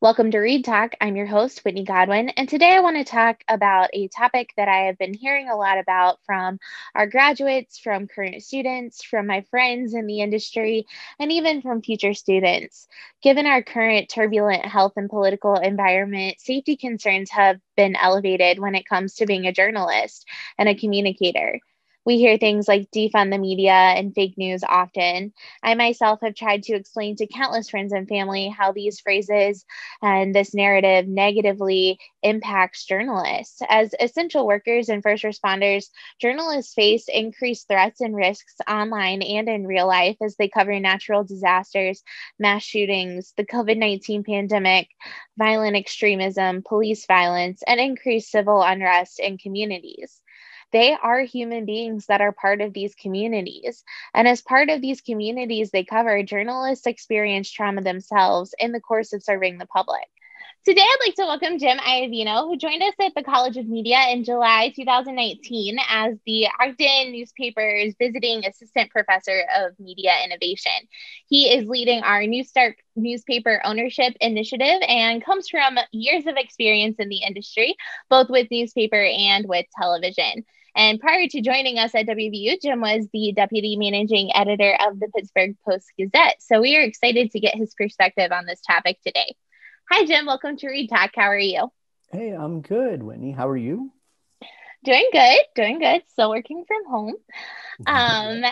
Welcome to Reed Talk. I'm your host, Whitney Godwin, and today I want to talk about a topic that I have been hearing a lot about from our graduates, from current students, from my friends in the industry, and even from future students. Given our current turbulent health and political environment, safety concerns have been elevated when it comes to being a journalist and a communicator. We hear things like defund the media and fake news often. I myself have tried to explain to countless friends and family how these phrases and this narrative negatively impacts journalists. As essential workers and first responders, journalists face increased threats and risks online and in real life as they cover natural disasters, mass shootings, the COVID 19 pandemic, violent extremism, police violence, and increased civil unrest in communities they are human beings that are part of these communities. And as part of these communities they cover, journalists experience trauma themselves in the course of serving the public. Today, I'd like to welcome Jim Iovino, who joined us at the College of Media in July 2019 as the Ogden newspaper's visiting assistant professor of media innovation. He is leading our NewStart newspaper ownership initiative and comes from years of experience in the industry, both with newspaper and with television. And prior to joining us at WVU, Jim was the deputy managing editor of the Pittsburgh Post Gazette. So we are excited to get his perspective on this topic today. Hi, Jim. Welcome to Reed Talk. How are you? Hey, I'm good, Whitney. How are you? Doing good. Doing good. Still working from home. Um,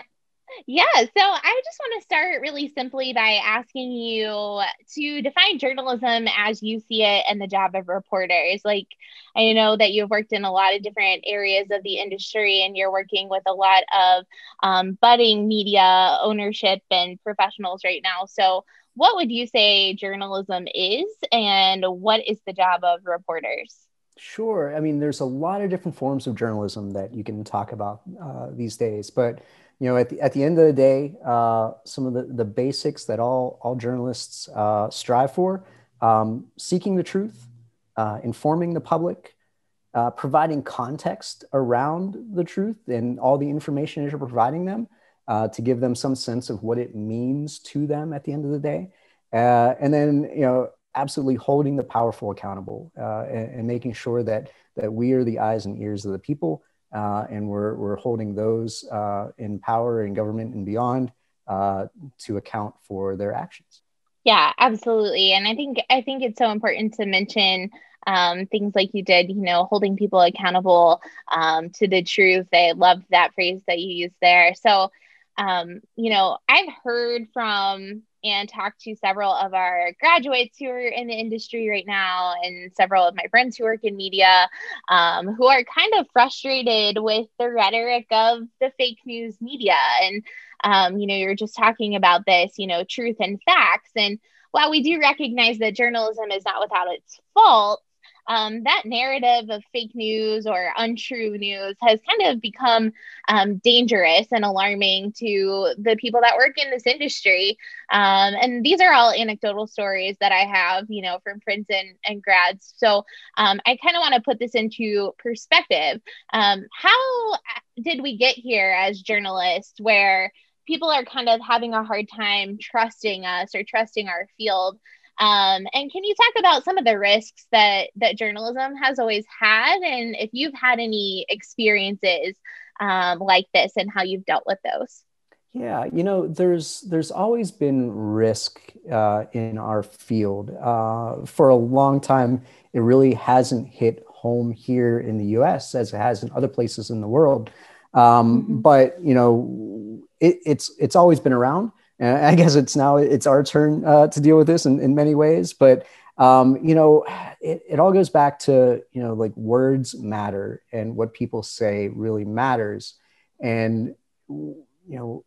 yeah, so I just want to start really simply by asking you to define journalism as you see it and the job of reporters. Like, I know that you've worked in a lot of different areas of the industry and you're working with a lot of um, budding media ownership and professionals right now. So, what would you say journalism is, and what is the job of reporters? Sure. I mean, there's a lot of different forms of journalism that you can talk about uh, these days, but you know, at the, at the end of the day, uh, some of the, the basics that all, all journalists uh, strive for, um, seeking the truth, uh, informing the public, uh, providing context around the truth and all the information that you're providing them uh, to give them some sense of what it means to them at the end of the day. Uh, and then, you know, absolutely holding the powerful accountable and, and making sure that, that we are the eyes and ears of the people and we're, we're holding those uh, in power and government and beyond uh, to account for their actions. Yeah, absolutely. And I think I think it's so important to mention um, things like you did, you know, holding people accountable um, to the truth. I love that phrase that you used there. So, um, you know, I've heard from and talked to several of our graduates who are in the industry right now and several of my friends who work in media um, who are kind of frustrated with the rhetoric of the fake news media. And, um, you know, you're just talking about this, you know, truth and facts. And while we do recognize that journalism is not without its fault, um, that narrative of fake news or untrue news has kind of become um, dangerous and alarming to the people that work in this industry. Um, and these are all anecdotal stories that I have, you know, from friends and, and grads. So um, I kind of want to put this into perspective. Um, how did we get here as journalists where people are kind of having a hard time trusting us or trusting our field um, and can you talk about some of the risks that that journalism has always had, and if you've had any experiences um, like this, and how you've dealt with those? Yeah, you know, there's there's always been risk uh, in our field uh, for a long time. It really hasn't hit home here in the U.S. as it has in other places in the world. Um, mm-hmm. But you know, it, it's it's always been around. And I guess it's now it's our turn uh, to deal with this in, in many ways. But um, you know, it, it all goes back to you know like words matter and what people say really matters. And you know,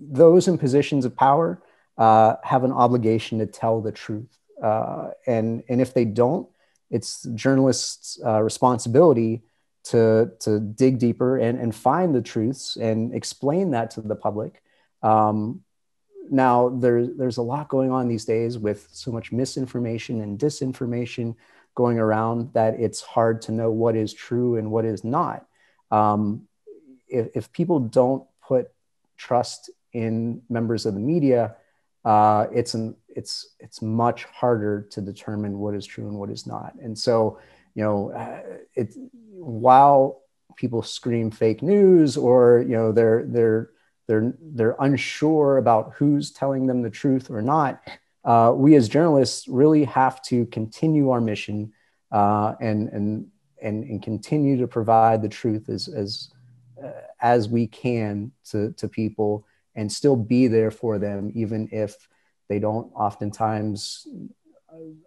those in positions of power uh, have an obligation to tell the truth. Uh, and and if they don't, it's journalists' uh, responsibility to to dig deeper and and find the truths and explain that to the public um, now, there's, there's a lot going on these days with so much misinformation and disinformation going around that it's hard to know what is true and what is not. Um, if, if people don't put trust in members of the media, uh, it's an it's it's much harder to determine what is true and what is not. And so, you know, uh, it while people scream fake news or you know they're they're they're they're unsure about who's telling them the truth or not. Uh, we as journalists really have to continue our mission uh, and and and and continue to provide the truth as as uh, as we can to to people and still be there for them even if they don't oftentimes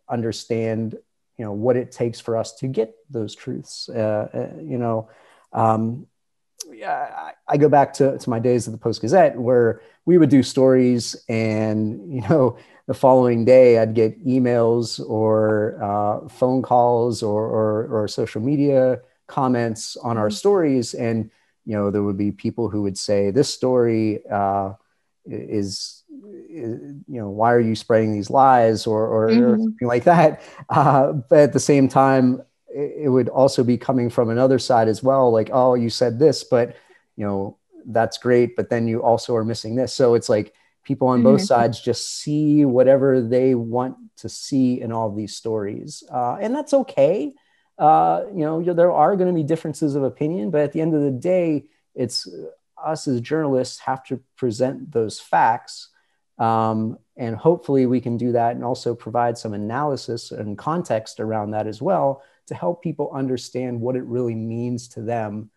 understand you know what it takes for us to get those truths uh, uh you know um, I, I go back to, to my days at the Post Gazette where we would do stories and, you know, the following day I'd get emails or uh, phone calls or, or, or, social media comments on our mm-hmm. stories. And, you know, there would be people who would say, this story uh, is, is, you know, why are you spreading these lies or, or, mm-hmm. or something like that. Uh, but at the same time, it would also be coming from another side as well like oh you said this but you know that's great but then you also are missing this so it's like people on both mm-hmm. sides just see whatever they want to see in all of these stories uh, and that's okay uh, you know there are going to be differences of opinion but at the end of the day it's us as journalists have to present those facts um, and hopefully we can do that and also provide some analysis and context around that as well to help people understand what it really means to them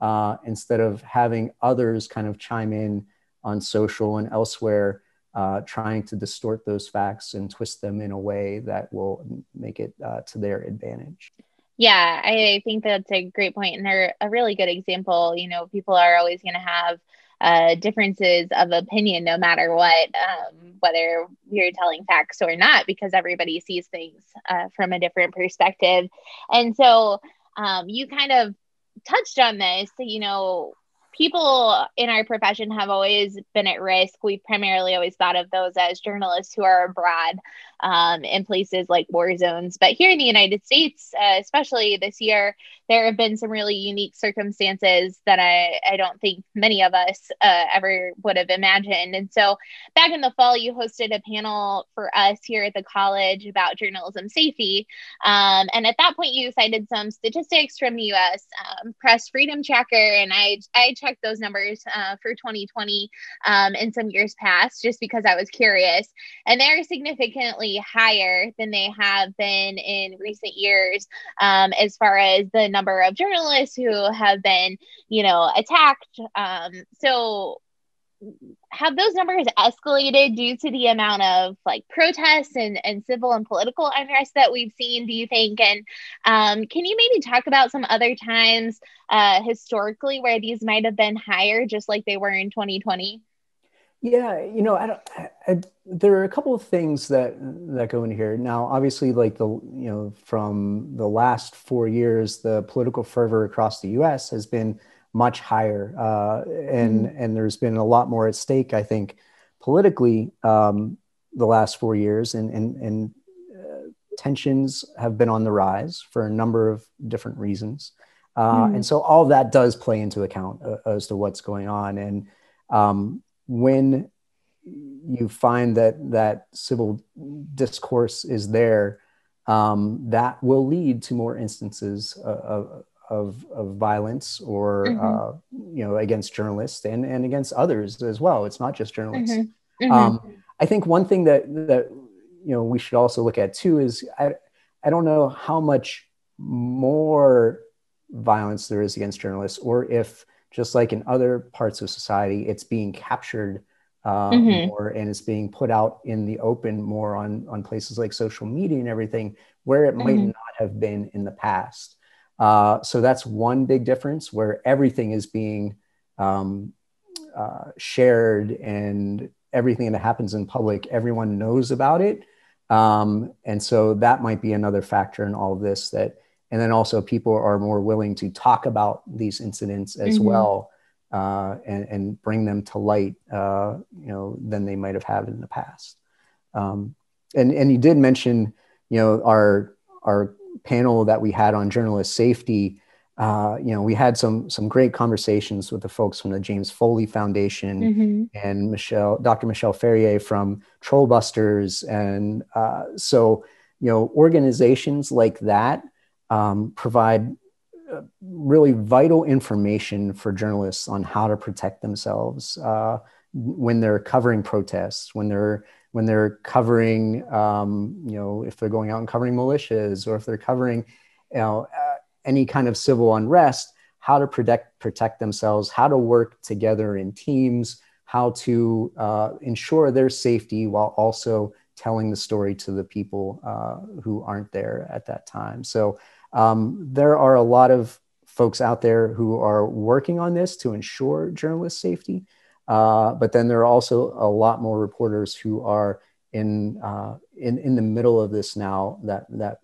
uh, instead of having others kind of chime in on social and elsewhere uh, trying to distort those facts and twist them in a way that will make it uh, to their advantage. Yeah i think that's a great point and they're a really good example. You know people are always going to have uh, differences of opinion no matter what, um, whether you're telling facts or not, because everybody sees things uh, from a different perspective. And so um, you kind of touched on this, you know, people in our profession have always been at risk. We've primarily always thought of those as journalists who are abroad um, in places like war zones. But here in the United States, uh, especially this year, there have been some really unique circumstances that I, I don't think many of us uh, ever would have imagined. And so back in the fall, you hosted a panel for us here at the college about journalism safety. Um, and at that point, you cited some statistics from the US um, Press Freedom Tracker. And I, I checked those numbers uh, for 2020 um, in some years past just because I was curious. And they're significantly higher than they have been in recent years um, as far as the number of journalists who have been, you know, attacked. Um, so have those numbers escalated due to the amount of like protests and, and civil and political unrest that we've seen do you think and um, can you maybe talk about some other times uh, historically where these might have been higher just like they were in 2020 yeah, you know, I don't. I, I, there are a couple of things that that go in here. Now, obviously, like the you know from the last four years, the political fervor across the U.S. has been much higher, uh, and mm-hmm. and there's been a lot more at stake. I think politically, um, the last four years, and and and uh, tensions have been on the rise for a number of different reasons, uh, mm-hmm. and so all that does play into account uh, as to what's going on, and um, when you find that that civil discourse is there, um, that will lead to more instances of, of, of violence or mm-hmm. uh, you know against journalists and, and against others as well. It's not just journalists. Mm-hmm. Mm-hmm. Um, I think one thing that that you know we should also look at too is I I don't know how much more violence there is against journalists or if just like in other parts of society, it's being captured uh, mm-hmm. more and it's being put out in the open more on on places like social media and everything, where it might mm-hmm. not have been in the past. Uh, so that's one big difference where everything is being um, uh, shared and everything that happens in public, everyone knows about it. Um, and so that might be another factor in all of this that and then also people are more willing to talk about these incidents as mm-hmm. well uh, and, and, bring them to light uh, you know than they might have had in the past um, and and you did mention you know our our panel that we had on journalist safety uh, you know, we had some some great conversations with the folks from the James Foley Foundation mm-hmm. and Michelle, Dr. Michelle Ferrier from Trollbusters, and uh, so you know, organizations like that um, provide uh, really vital information for journalists on how to protect themselves uh, when they're covering protests, when they're when they're covering, um, you know, if they're going out and covering militias, or if they're covering, you know, uh, any kind of civil unrest, how to protect protect themselves, how to work together in teams, how to uh, ensure their safety while also telling the story to the people uh, who aren't there at that time. So um, there are a lot of folks out there who are working on this to ensure journalist safety. Uh, but then there are also a lot more reporters who are in, uh, in, in the middle of this now that, that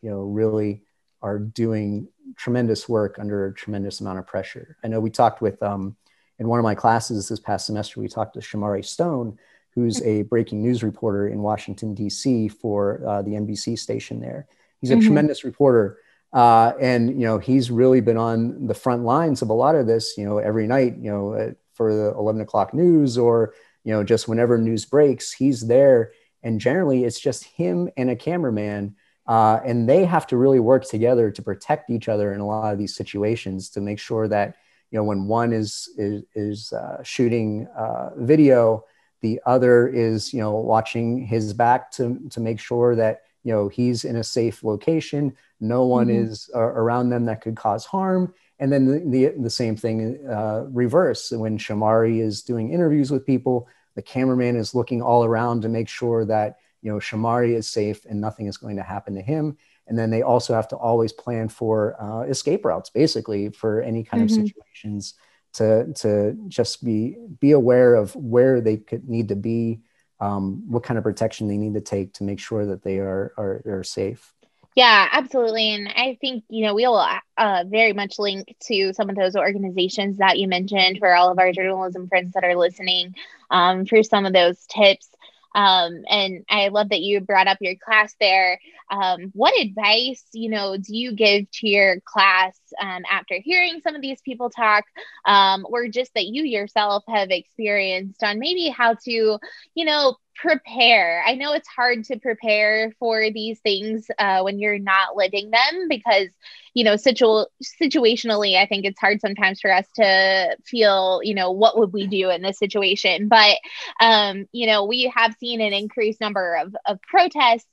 you know, really are doing tremendous work under a tremendous amount of pressure. I know we talked with, um, in one of my classes this past semester, we talked to Shomari Stone, who's a breaking news reporter in Washington, D.C. for uh, the NBC station there. He's a mm-hmm. tremendous reporter. Uh, and, you know, he's really been on the front lines of a lot of this, you know, every night, you know, for the 11 o'clock news or, you know, just whenever news breaks, he's there. And generally it's just him and a cameraman. Uh, and they have to really work together to protect each other in a lot of these situations to make sure that, you know, when one is, is, is uh, shooting uh, video, the other is, you know, watching his back to, to make sure that, you know, he's in a safe location. No one mm-hmm. is uh, around them that could cause harm. And then the, the, the same thing uh, reverse. When Shomari is doing interviews with people, the cameraman is looking all around to make sure that, you know, Shomari is safe and nothing is going to happen to him. And then they also have to always plan for uh, escape routes, basically, for any kind mm-hmm. of situations to to just be be aware of where they could need to be, um, what kind of protection they need to take to make sure that they are are, are safe. Yeah, absolutely. And I think, you know, we'll uh, very much link to some of those organizations that you mentioned for all of our journalism friends that are listening um, for some of those tips. Um, and I love that you brought up your class there. Um, what advice, you know, do you give to your class um, after hearing some of these people talk, um, or just that you yourself have experienced on maybe how to, you know, prepare. I know it's hard to prepare for these things uh, when you're not living them because, you know, situ- situationally, I think it's hard sometimes for us to feel, you know, what would we do in this situation? But, um, you know, we have seen an increased number of, of protests.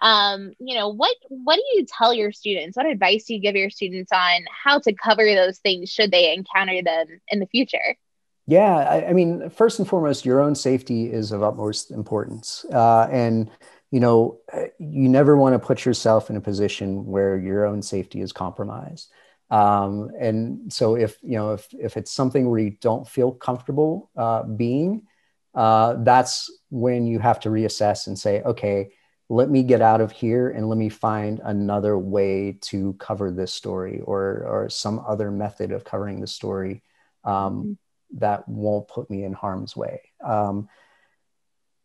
Um, you know, what what do you tell your students? What advice do you give your students on how to cover those things should they encounter them in the future? Yeah, I, I, mean, first and foremost, your own safety is of utmost importance, uh, and you know, you never want to put yourself in a position where your own safety is compromised. Um, and so, if you know, if if it's something where you don't feel comfortable uh, being, uh, that's when you have to reassess and say, okay, let me get out of here and let me find another way to cover this story or or some other method of covering the story. Um, mm-hmm that won't put me in harm's way. Um,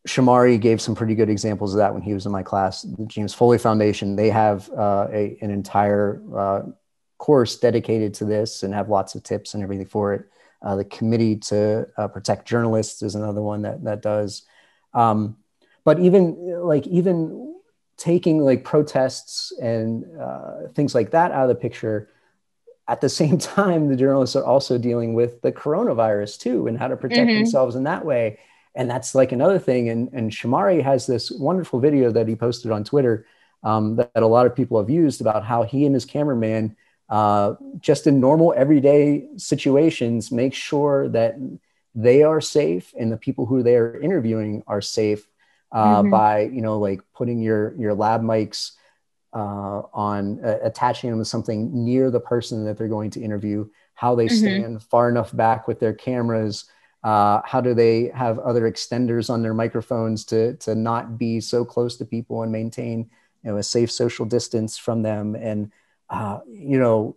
Shomari gave some pretty good examples of that when he was in my class. The James Foley Foundation, they have uh, a, an entire uh, course dedicated to this and have lots of tips and everything for it. Uh, the Committee to uh, Protect Journalists is another one that, that does. Um, but even like even taking like protests and uh, things like that out of the picture, at the same time, the journalists are also dealing with the coronavirus too and how to protect mm-hmm. themselves in that way. And that's like another thing. And, and Shomari has this wonderful video that he posted on Twitter um, that, that, a lot of people have used about how he and his cameraman, uh, just in normal everyday situations, make sure that they are safe and the people who they are interviewing are safe uh, mm-hmm. by, you know, like putting your, your lav mics uh, on uh, attaching them to something near the person that they're going to interview, how they mm-hmm. stand far enough back with their cameras, uh, how do they have other extenders on their microphones to, to not be so close to people and maintain you know, a safe social distance from them. And, uh, you know,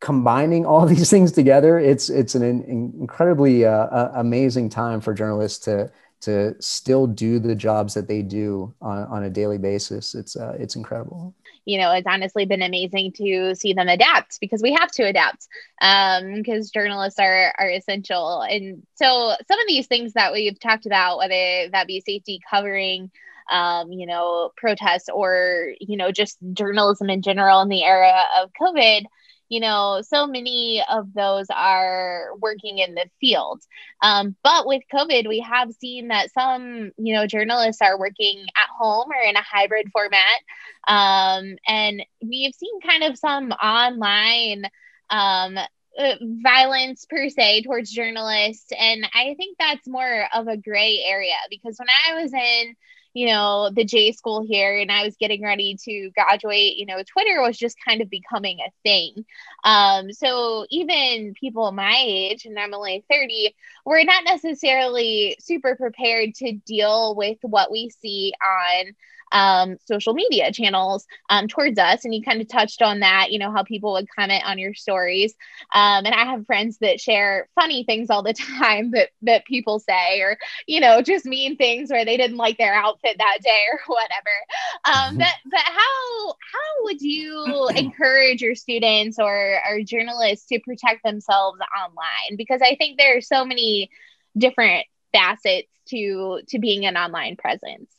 combining all these things together, it's, it's an in, incredibly uh, amazing time for journalists to, to still do the jobs that they do on, on a daily basis. It's uh, it's incredible. You know, it's honestly been amazing to see them adapt because we have to adapt because um, journalists are are essential. And so some of these things that we've talked about, whether that be safety covering, um, you know, protests or you know just journalism in general in the era of COVID you know, so many of those are working in the field. Um, but with COVID, we have seen that some, you know, journalists are working at home or in a hybrid format. Um, and we've seen kind of some online um, uh, violence per se towards journalists. And I think that's more of a gray area because when I was in, you know, the J school here and I was getting ready to graduate, you know, Twitter was just kind of becoming a thing. Um, so even people my age, and I'm only 30, we're not necessarily super prepared to deal with what we see on um, social media channels um, towards us. And you kind of touched on that, you know, how people would comment on your stories. Um, and I have friends that share funny things all the time that, that people say, or, you know, just mean things where they didn't like their outfit that day or whatever. Um, mm-hmm. but, but how, how would you encourage your students or, or journalists to protect themselves online? Because I think there are so many different facets to to being an online presence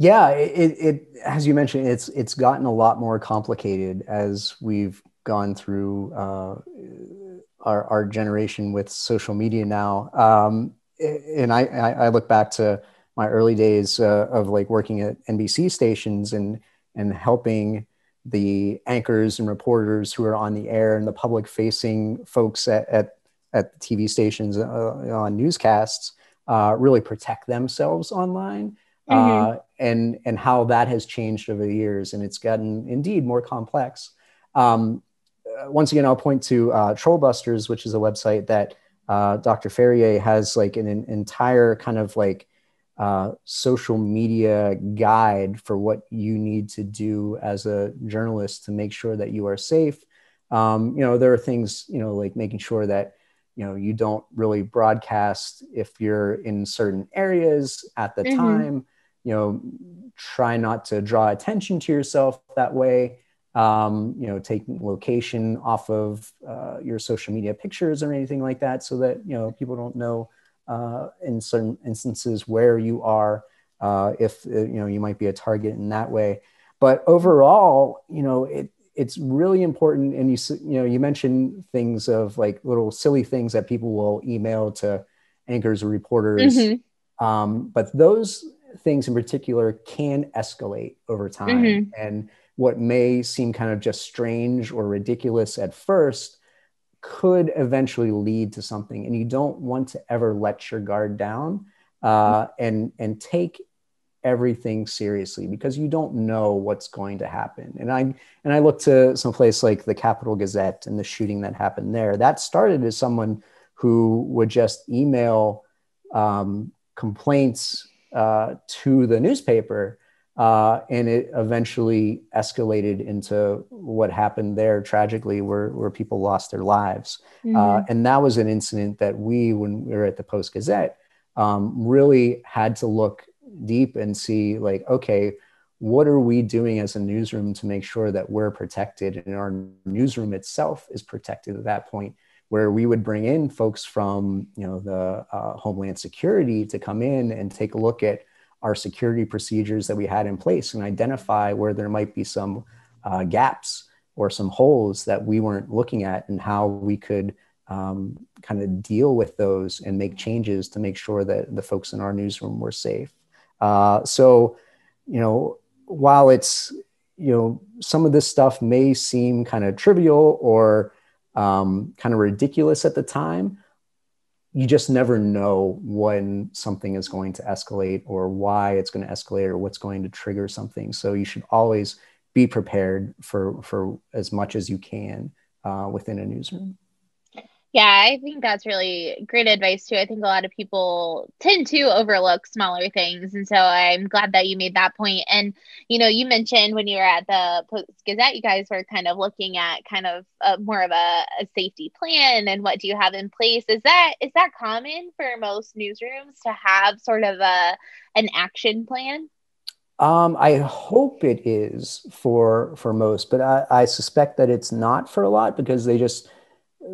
yeah, it, it as you mentioned, it's it's gotten a lot more complicated as we've gone through uh, our our generation with social media now. Um, and I, I look back to my early days uh, of like working at NBC stations and and helping the anchors and reporters who are on the air and the public facing folks at, at, at the TV stations uh, on newscasts uh, really protect themselves online mm-hmm. And and how that has changed over the years, and it's gotten indeed more complex. Um, uh, once again, I'll point to uh, Trollbusters, which is a website that uh, Dr. Ferrier has like an, an entire kind of like uh, social media guide for what you need to do as a journalist to make sure that you are safe. Um, you know, there are things, you know, like making sure that you know you don't really broadcast if you're in certain areas at the mm-hmm. time you know try not to draw attention to yourself that way. Um, you know take location off of uh, your social media pictures or anything like that so that you know people don't know uh, in certain instances where you are uh, if uh, you know you might be a target in that way. But overall you know it it's really important and you you know you mentioned things of like little silly things that people will email to anchors or reporters. Mm-hmm. um, but those things in particular can escalate over time. Mm-hmm. And what may seem kind of just strange or ridiculous at first could eventually lead to something. And you don't want to ever let your guard down uh, mm-hmm. and, and take everything seriously because you don't know what's going to happen. And I and I look to some place like the Capital Gazette and the shooting that happened there. That started as someone who would just email um, complaints uh, to the newspaper. Uh, and it eventually escalated into what happened there tragically, where, where people lost their lives. Mm-hmm. Uh, and that was an incident that we, when we were at the Post Gazette, um, really had to look deep and see, like, okay, what are we doing as a newsroom to make sure that we're protected and our newsroom itself is protected at that point? Where we would bring in folks from you know the uh, homeland security to come in and take a look at our security procedures that we had in place and identify where there might be some uh, gaps or some holes that we weren't looking at and how we could um, kind of deal with those and make changes to make sure that the folks in our newsroom were safe. Uh, so you know while it's you know some of this stuff may seem kind of trivial or um, kind of ridiculous at the time, you just never know when something is going to escalate or why it's going to escalate or what's going to trigger something. So you should always be prepared for for as much as you can uh, within a newsroom. Yeah, I think that's really great advice too. I think a lot of people tend to overlook smaller things. And so I'm glad that you made that point. And, you know, you mentioned when you were at the Post Gazette, you guys were kind of looking at kind of a, more of a, a safety plan and what do you have in place? Is that is that common for most newsrooms to have sort of a an action plan? Um, I hope it is for for most, but I, I suspect that it's not for a lot because they just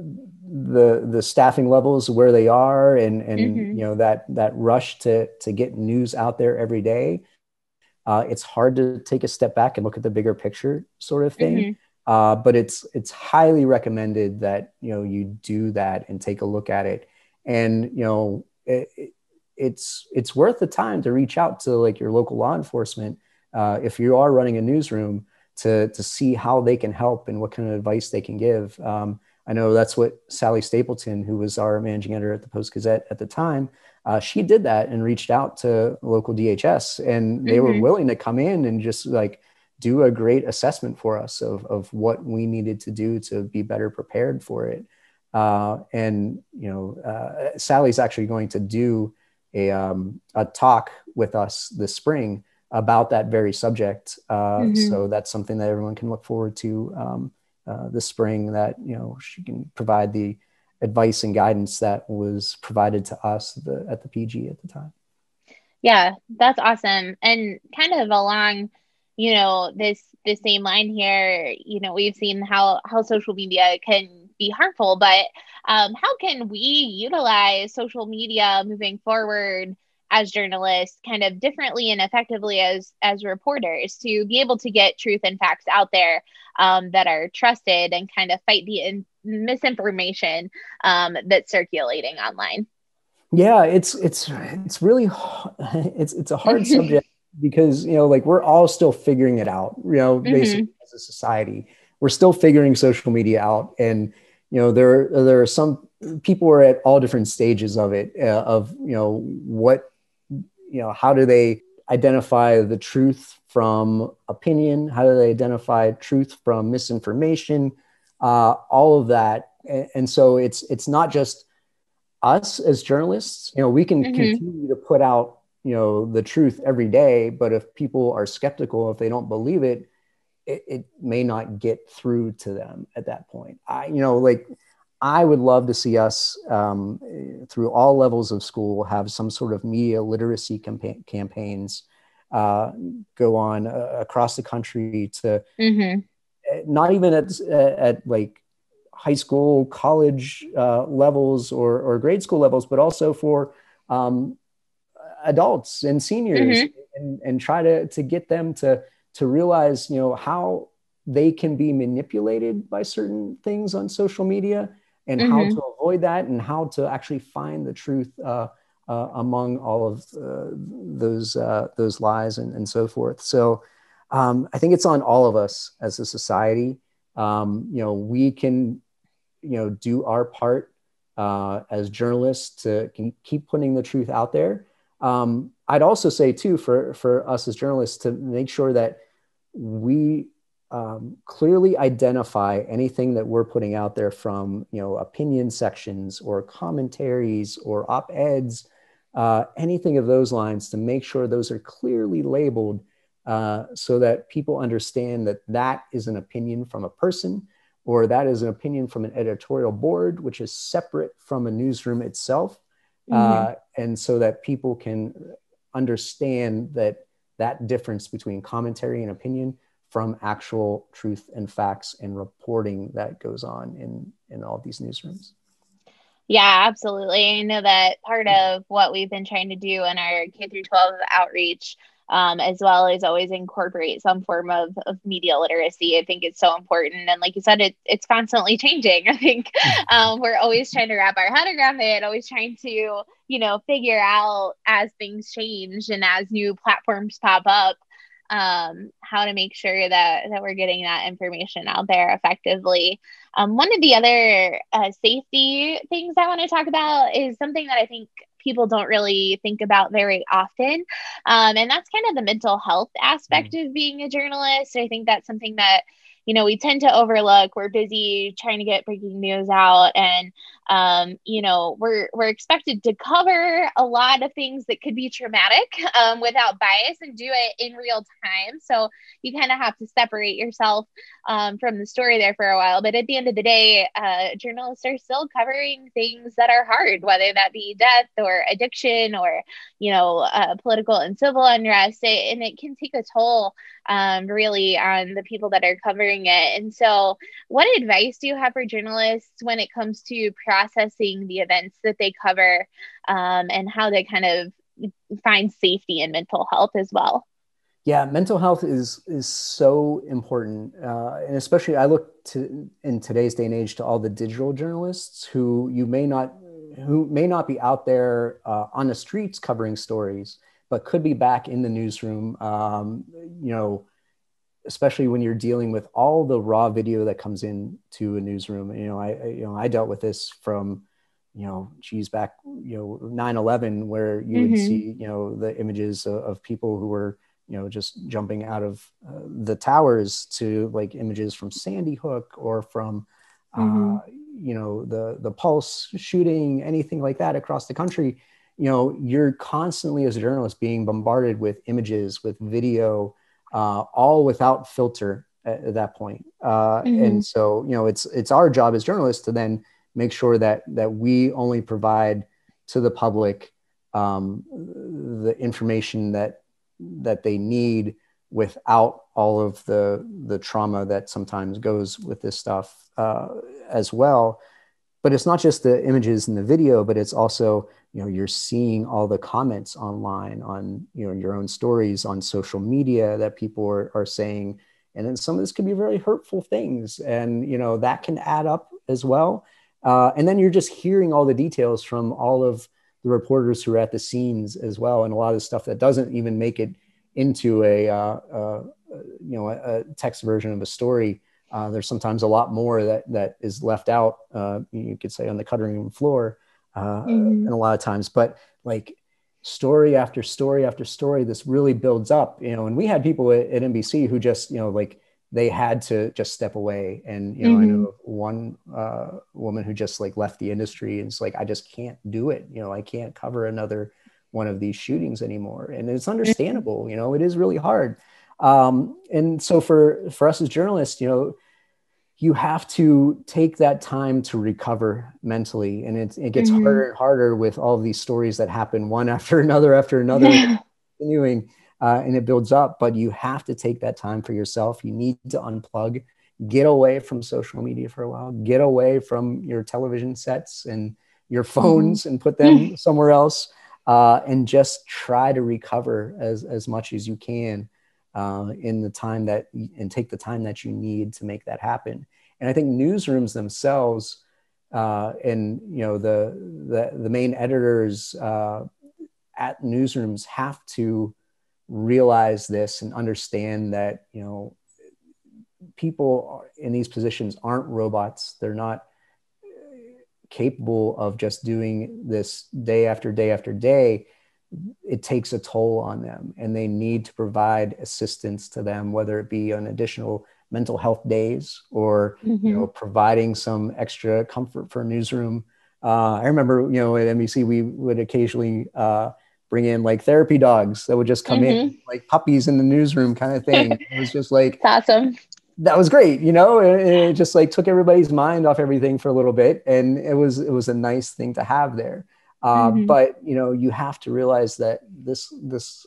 the the staffing levels where they are and and mm-hmm. you know that that rush to to get news out there every day uh, it's hard to take a step back and look at the bigger picture sort of thing mm-hmm. uh, but it's it's highly recommended that you know you do that and take a look at it and you know it, it's it's worth the time to reach out to like your local law enforcement uh, if you are running a newsroom to to see how they can help and what kind of advice they can give um, I know that's what Sally Stapleton, who was our managing editor at the Post Gazette at the time, uh, she did that and reached out to local DHS, and they mm-hmm. were willing to come in and just like do a great assessment for us of of what we needed to do to be better prepared for it. Uh, and you know, uh, Sally's actually going to do a um, a talk with us this spring about that very subject. Uh, mm-hmm. So that's something that everyone can look forward to. Um, uh, this spring that you know she can provide the advice and guidance that was provided to us the, at the PG at the time. Yeah, that's awesome. And kind of along, you know, this the same line here, you know, we've seen how how social media can be harmful, but um, how can we utilize social media moving forward as journalists kind of differently and effectively as as reporters to be able to get truth and facts out there um, that are trusted and kind of fight the in- misinformation um, that's circulating online yeah it's it's it's really it's it's a hard subject because you know like we're all still figuring it out you know mm-hmm. basically as a society we're still figuring social media out and you know there there are some people are at all different stages of it uh, of you know what you know how do they identify the truth from opinion? How do they identify truth from misinformation? Uh, all of that. And, and, so it's it's not just us as journalists. You know we can mm-hmm. continue to put out you know the truth every day but if people are skeptical if they don't believe it it, it may not get through to them at that point. I you know like I would love to see us um, through all levels of school have some sort of media literacy campa- campaigns uh, go on uh, across the country to mm-hmm. Eh, not even at, at like high school, college uh, levels or, or grade school levels, but also for um, adults and seniors mm-hmm. and, and try to, to get them to, to realize, you know, how they can be manipulated by certain things on social media and mm-hmm. how to avoid that and how to actually find the truth uh, uh, among all of uh, those uh, those lies and, and so forth. So um, I think it's on all of us as a society. Um, you know, we can you know do our part uh, as journalists to keep putting the truth out there. Um, I'd also say too for for us as journalists to make sure that we um, clearly identify anything that we're putting out there from you know opinion sections or commentaries or op-eds uh, anything of those lines to make sure those are clearly labeled uh, so that people understand that that is an opinion from a person or that is an opinion from an editorial board which is separate from a newsroom itself mm-hmm. uh, and so that people can understand that that difference between commentary and opinion from actual truth and facts and reporting that goes on in in all these newsrooms yeah absolutely i know that part of what we've been trying to do in our k through 12 outreach um, as well as always incorporate some form of, of media literacy. I think it's so important. And like you said, it, it's constantly changing. I think um, we're always trying to wrap our head around it, always trying to, you know, figure out as things change and as new platforms pop up, um, how to make sure that that we're getting that information out there effectively. Um, one of the other uh, safety things I want to talk about is something that I think people don't really think about very often, um, and that's kind of the mental health aspect mm-hmm. of being a journalist. I think that's something that you know we tend to overlook we're busy trying to get breaking news out and um, you know we're we're expected to cover a lot of things that could be traumatic um, without bias and do it in real time. So you kind of have to separate yourself um, from the story there for a while. But at the end of the day uh, journalists are still covering things that are hard whether that be death or addiction or you know uh, political and civil unrest. It, and it can take a toll um, really on the people that are covering it. And so what advice do you have for journalists when it comes to processing the events that they cover um, and how they kind of find safety in mental health as well. Yeah mental health is is so important uh, and especially i look to in today's day and age to all the digital journalists who you may not who may not be out there uh, on the streets covering stories but could be back in the newsroom um, you know especially when you're dealing with all the raw video that comes in to a newsroom. You know, I, you know, I dealt with this from, you know, geez, back, you know, 9-11, where you mm-hmm. would see, you know, the images of, of, people who were, you know, just jumping out of uh, the towers to like images from Sandy Hook or from, uh, mm-hmm. uh, you know, the, the Pulse shooting, anything like that across the country. You know, you're constantly as a journalist being bombarded with images, with video, uh, all without filter at, at that point. Uh, mm-hmm. And so, you know, it's it's our job as journalists to then make sure that that we only provide to the public um, the information that that they need without all of the the trauma that sometimes goes with this stuff uh, as well. But it's not just the images and the video, but it's also you know you're seeing all the comments online on you know your own stories on social media that people are, are saying. And then some of this could be very hurtful things and you know that can add up as well. Uh, and then you're just hearing all the details from all of the reporters who are at the scenes as well. And a lot of stuff that doesn't even make it into a uh, uh, you know a, a, text version of a story uh, there's sometimes a lot more that that is left out uh, you could say on the cutting room floor uh, mm-hmm. and a lot of times. But like story after story after story this really builds up you know and we had people at, at nbc who just you know like they had to just step away. And you know mm-hmm. i know one uh, woman who just like left the industry and it's like i just can't do it. You know i can't cover another one of these shootings anymore. And it's understandable you know it is really hard um, and so for for us as journalists you know you have to take that time to recover mentally and it, it gets mm-hmm. harder and harder with all of these stories that happen one after another after another continuing uh, and it builds up but you have to take that time for yourself you need to unplug get away from social media for a while get away from your television sets and your mm-hmm. phones mm-hmm. and put them somewhere else uh, and just try to recover as, as much as you can uh, in the time that and take the time that you need to make that happen. And I think newsrooms themselves uh, and you know the the, the main editors uh, at newsrooms have to realize this and understand that you know people in these positions aren't robots. They're not capable of just doing this day after day after day it takes a toll on them and they need to provide assistance to them whether it be on additional mental health days or mm-hmm. you know providing some extra comfort for a newsroom. Uh, i remember you know at nbc we would occasionally uh, bring in like therapy dogs that would just come mm-hmm. in like puppies in the newsroom kind of thing. It was just like That's awesome. That was great you know? It, it just like took everybody's mind off everything for a little bit and it was it was a nice thing to have there uh, mm-hmm. But you know, you have to realize that this this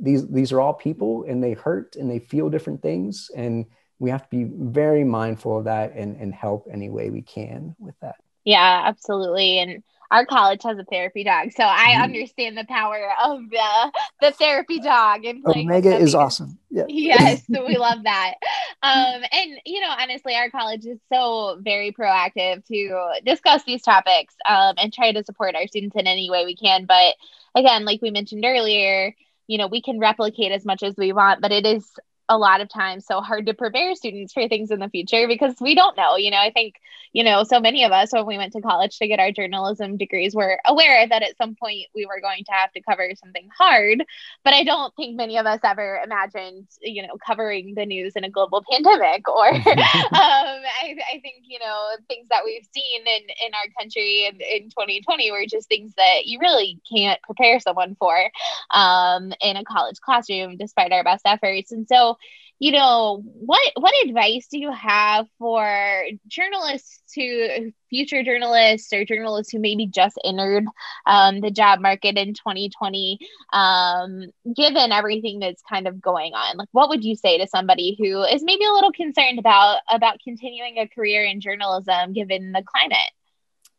these these are all people, and they hurt and they feel different things, and we have to be very mindful of that and and help any way we can with that. Yeah, absolutely, and our college has a therapy dog, so I mm-hmm. understand the power of the the therapy dog. And Omega is awesome. Yeah. Yes, we love that. Um, and you know, honestly, our college is so very proactive to discuss these topics um, and try to support our students in any way we can. But again, like we mentioned earlier, you know, we can replicate as much as we want, but it is a lot of times so hard to prepare students for things in the future because we don't know. You know, I think, you know, so many of us when we went to college to get our journalism degrees were aware that at some point we were going to have to cover something hard. But I don't think many of us ever imagined, you know, covering the news in a global pandemic or um, I, I, think, you know, things that we've seen in, in our country in, in 2020 were just things that you really can't prepare someone for um, in a college classroom despite our best efforts. And so, you know, what what advice do you have for journalists to future journalists or journalists who maybe just entered um, the job market in 2020, um, given everything that's kind of going on? Like, what would you say to somebody who is maybe a little concerned about about continuing a career in journalism given the climate?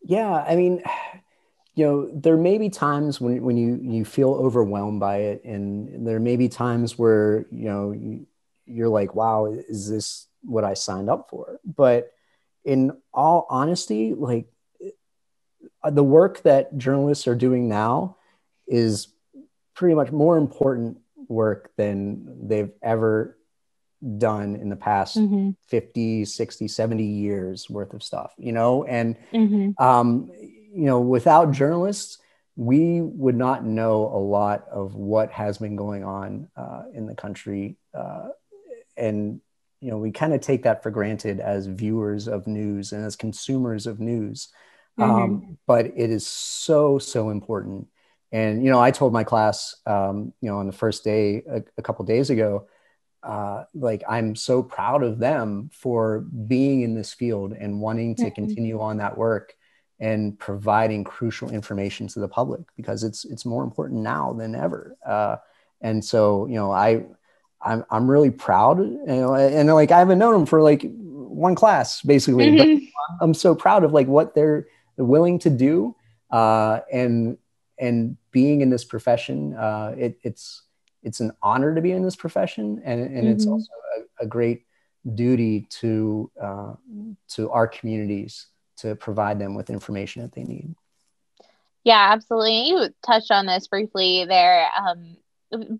Yeah, I mean, you know, there may be times when when you you feel overwhelmed by it, and there may be times where you know. You, you're like, wow, is this what I signed up for? But in all honesty, like uh, the work that journalists are doing now is pretty much more important work than they've ever done in the past mm-hmm. 50 60 70 years worth of stuff you know and mm-hmm. um, you know without journalists we would not know a lot of what has been going on uh, in the country uh, and you know we kind of take that for granted as viewers of news and as consumers of news mm-hmm. um, but it is so so important and you know i told my class um, you know on the first day a, a couple days ago uh, like i'm so proud of them for being in this field and wanting to mm-hmm. continue on that work and providing crucial information to the public because it's it's more important now than ever uh, and so you know i I'm I'm really proud, you know, and like I haven't known them for like one class basically, mm-hmm. but I'm so proud of like what they're willing to do, uh, and and being in this profession. Uh, it, it's it's an honor to be in this profession, and and mm-hmm. it's also a, a, great duty to uh, to our communities to provide them with information that they need. Yeah, absolutely. You touched on this briefly there. Um,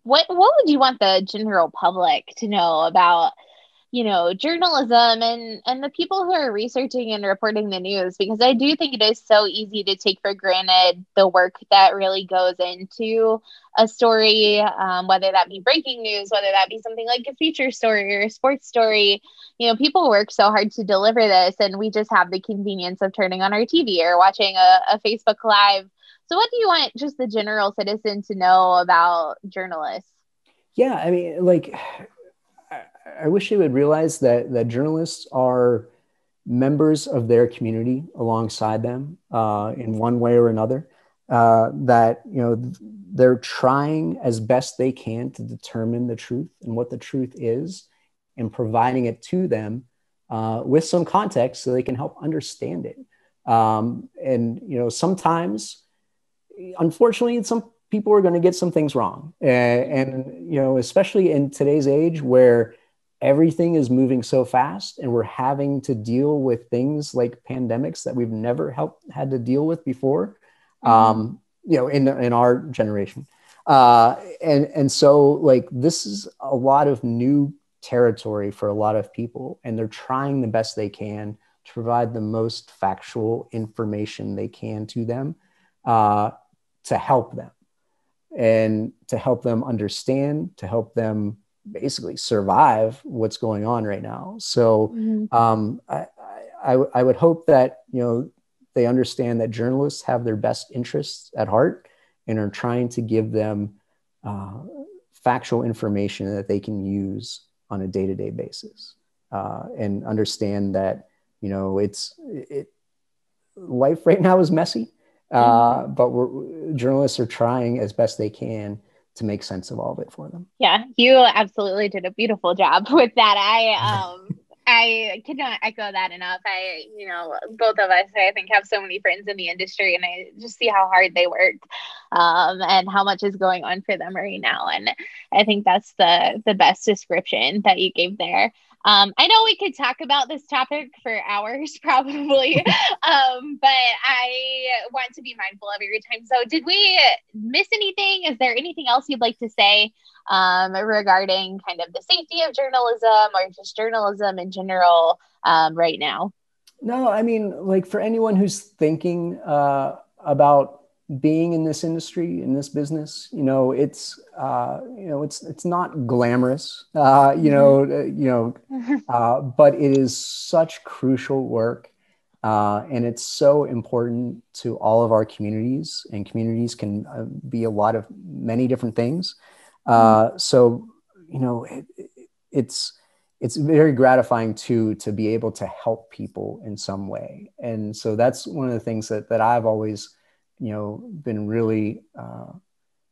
what what would you want the general public to know about you know journalism and and the people who are researching and reporting the news because i do think it is so easy to take for granted the work that really goes into a story um, whether that be breaking news whether that be something like a feature story or a sports story you know people work so hard to deliver this and we just have the convenience of turning on our tv or watching a, a facebook live so, what do you want just the general citizen to know about journalists? Yeah, I mean, like, I, wish they would realize that that journalists are members of their community alongside them uh, in one way or another. Uh, that you know they're trying as best they can to determine the truth and what the truth is, and providing it to them uh, with some context so they can help understand it. Um, and you know sometimes unfortunately, some people are going to get some things wrong. And, and, you know, especially in today's age where everything is moving so fast and we're having to deal with things like pandemics that we've never helped, had to deal with before, mm-hmm. um, you know, in, in our generation. Uh, and, and so like, this is a lot of new territory for a lot of people and they're trying the best they can to provide the most factual information they can to them. Uh, to help them and to help them understand, to help them basically survive what's going on right now. So mm-hmm. um, I, I, I, would hope that, you know, they understand that journalists have their best interests at heart and are trying to give them uh, factual information that they can use on a day-to-day basis uh, and understand that, you know, it's, it, life right now is messy uh, mm-hmm. but we're, journalists are trying as best they can to make sense of all of it for them. Yeah, you absolutely did a beautiful job with that. I um I cannot echo that enough. I, you know, both of us, I think, have so many friends in the industry, and I just see how hard they work, um, and how much is going on for them right now. And I think that's the the best description that you gave there. Um, I know we could talk about this topic for hours, probably, um, but I want to be mindful of your time. So, did we miss anything? Is there anything else you'd like to say um, regarding kind of the safety of journalism or just journalism in general um, right now? No, I mean, like for anyone who's thinking uh, about being in this industry in this business you know it's uh, you know it's it's not glamorous uh, you know mm-hmm. uh, you know uh, but it is such crucial work uh, and it's so important to all of our communities and communities can uh, be a lot of many different things mm-hmm. so you know it, it's it's very gratifying to to be able to help people in some way and so that's one of the things that that i've always you know been really uh,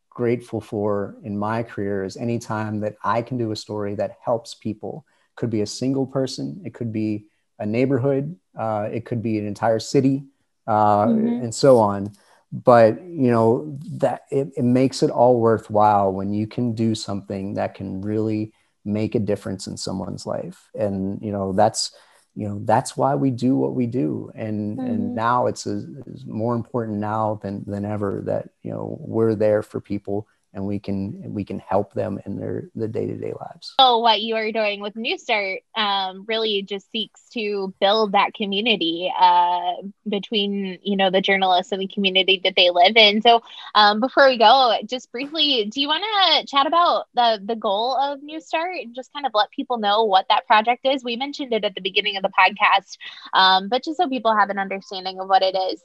grateful for in my career is anytime that I can do a story that helps people. Could be a single person, it could be a neighborhood, uh, it could be an entire city, uh, mm-hmm. and so on. But you know that it, it makes it all worthwhile when you can do something that can really make a difference in someone's life, and you know that's you know that's why we do what we do and mm-hmm. and now it's, a, it's more important now than than ever that you know we're there for people and we can we can help them in their the day-to-day lives. So what you are doing with NewStart um, really just seeks to build that community uh, between you know the journalists and the community that they live in. So um, before we go just briefly do you want to chat about the the goal of NewStart and just kind of let people know what that project is? We mentioned it at the beginning of the podcast um, but just so people have an understanding of what it is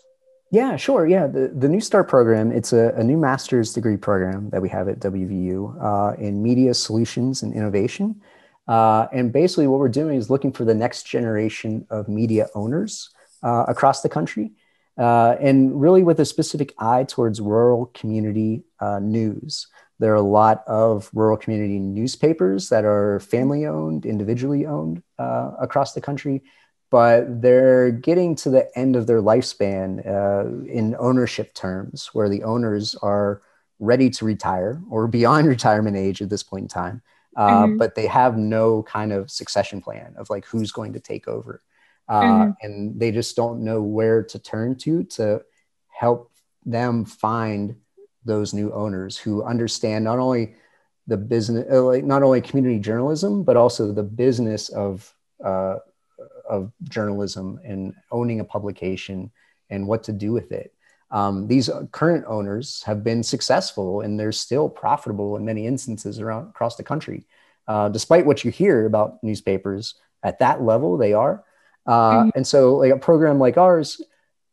yeah, sure. Yeah, the, the NewStart program, it's a, a new master's degree program that we have at WVU uh, in media solutions and innovation. Uh, and basically, what we're doing is looking for the next generation of media owners uh, across the country, uh, and really with a specific eye towards rural community uh, news. There are a lot of rural community newspapers that are family owned, individually owned uh, across the country but they're getting to the end of their lifespan uh, in ownership terms, where the owners are ready to retire or beyond retirement age at this point in time, uh, mm-hmm. but they have no kind of succession plan of like who's going to take over. Uh, mm-hmm. And they just don't know where to turn to to help them find those new owners who understand not only the business, uh, like not only community journalism, but also the business of uh, of journalism and owning a publication and what to do with it. Um, these current owners have been successful and they're still profitable in many instances around across the country. Uh, despite what you hear about newspapers at that level, they are. Uh, mm-hmm. And so, like a program like ours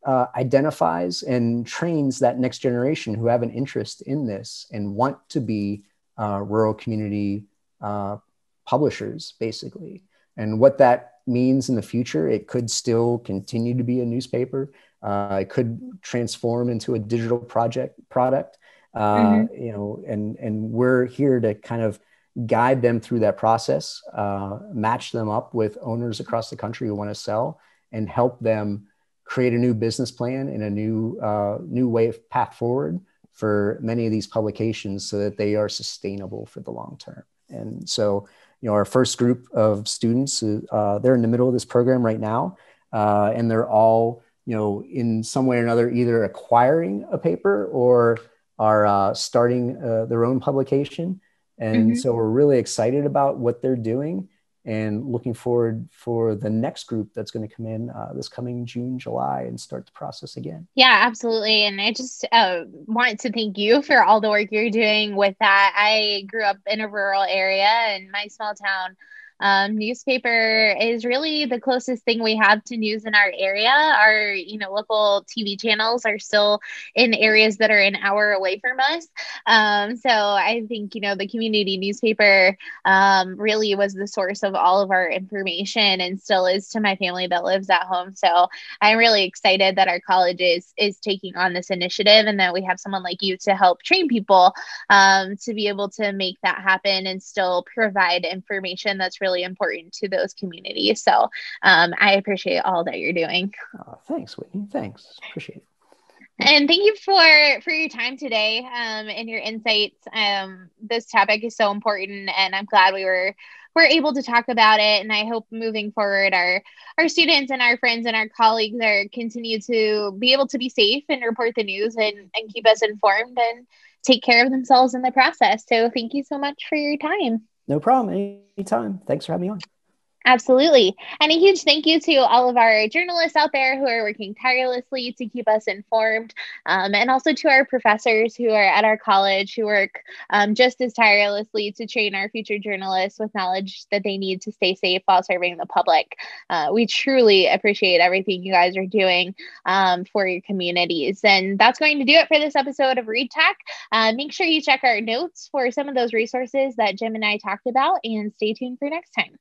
uh, identifies and trains that next generation who have an interest in this and want to be uh, rural community uh, publishers, basically. And what that means in the future. It could still continue to be a newspaper. Uh, it could transform into a digital project product. Uh, mm-hmm. You know, and and we're here to kind of guide them through that process, uh, match them up with owners across the country who want to sell, and help them create a new business plan and a new uh, new way of path forward for many of these publications so that they are sustainable for the long term. And so you know, our first group of students, uh, they're in the middle of this program right now, uh, and they're all, you know, in some way or another, either acquiring a paper or are uh, starting uh, their own publication. And mm-hmm. so we're really excited about what they're doing and looking forward for the next group that's going to come in uh, this coming June, July, and start the process again. Yeah, absolutely. And I just uh, want to thank you for all the work you're doing with that. I grew up in a rural area in my small town um, newspaper is really the closest thing we have to news in our area. Our, you know, local TV channels are still in areas that are an hour away from us. Um, so I think, you know, the community newspaper um, really was the source of all of our information and still is to my family that lives at home. So I'm really excited that our college is, is taking on this initiative and that we have someone like you to help train people um, to be able to make that happen and still provide information that's really really important to those communities. So um, I appreciate all that you're doing. Oh, thanks, Whitney. Thanks. Appreciate it. And thank you for for your time today um, and your insights. Um, this topic is so important, and I'm glad we were we're able to talk about it. And I hope moving forward, our our students and our friends and our colleagues are continue to be able to be safe and report the news and and keep us informed and take care of themselves in the process. So thank you so much for your time. No problem. Anytime. Thanks for having me on. Absolutely. And a huge thank you to all of our journalists out there who are working tirelessly to keep us informed, um, and also to our professors who are at our college who work um, just as tirelessly to train our future journalists with knowledge that they need to stay safe while serving the public. Uh, we truly appreciate everything you guys are doing um, for your communities. And that's going to do it for this episode of Reed Talk. Uh, make sure you check our notes for some of those resources that Jim and I talked about, and stay tuned for next time.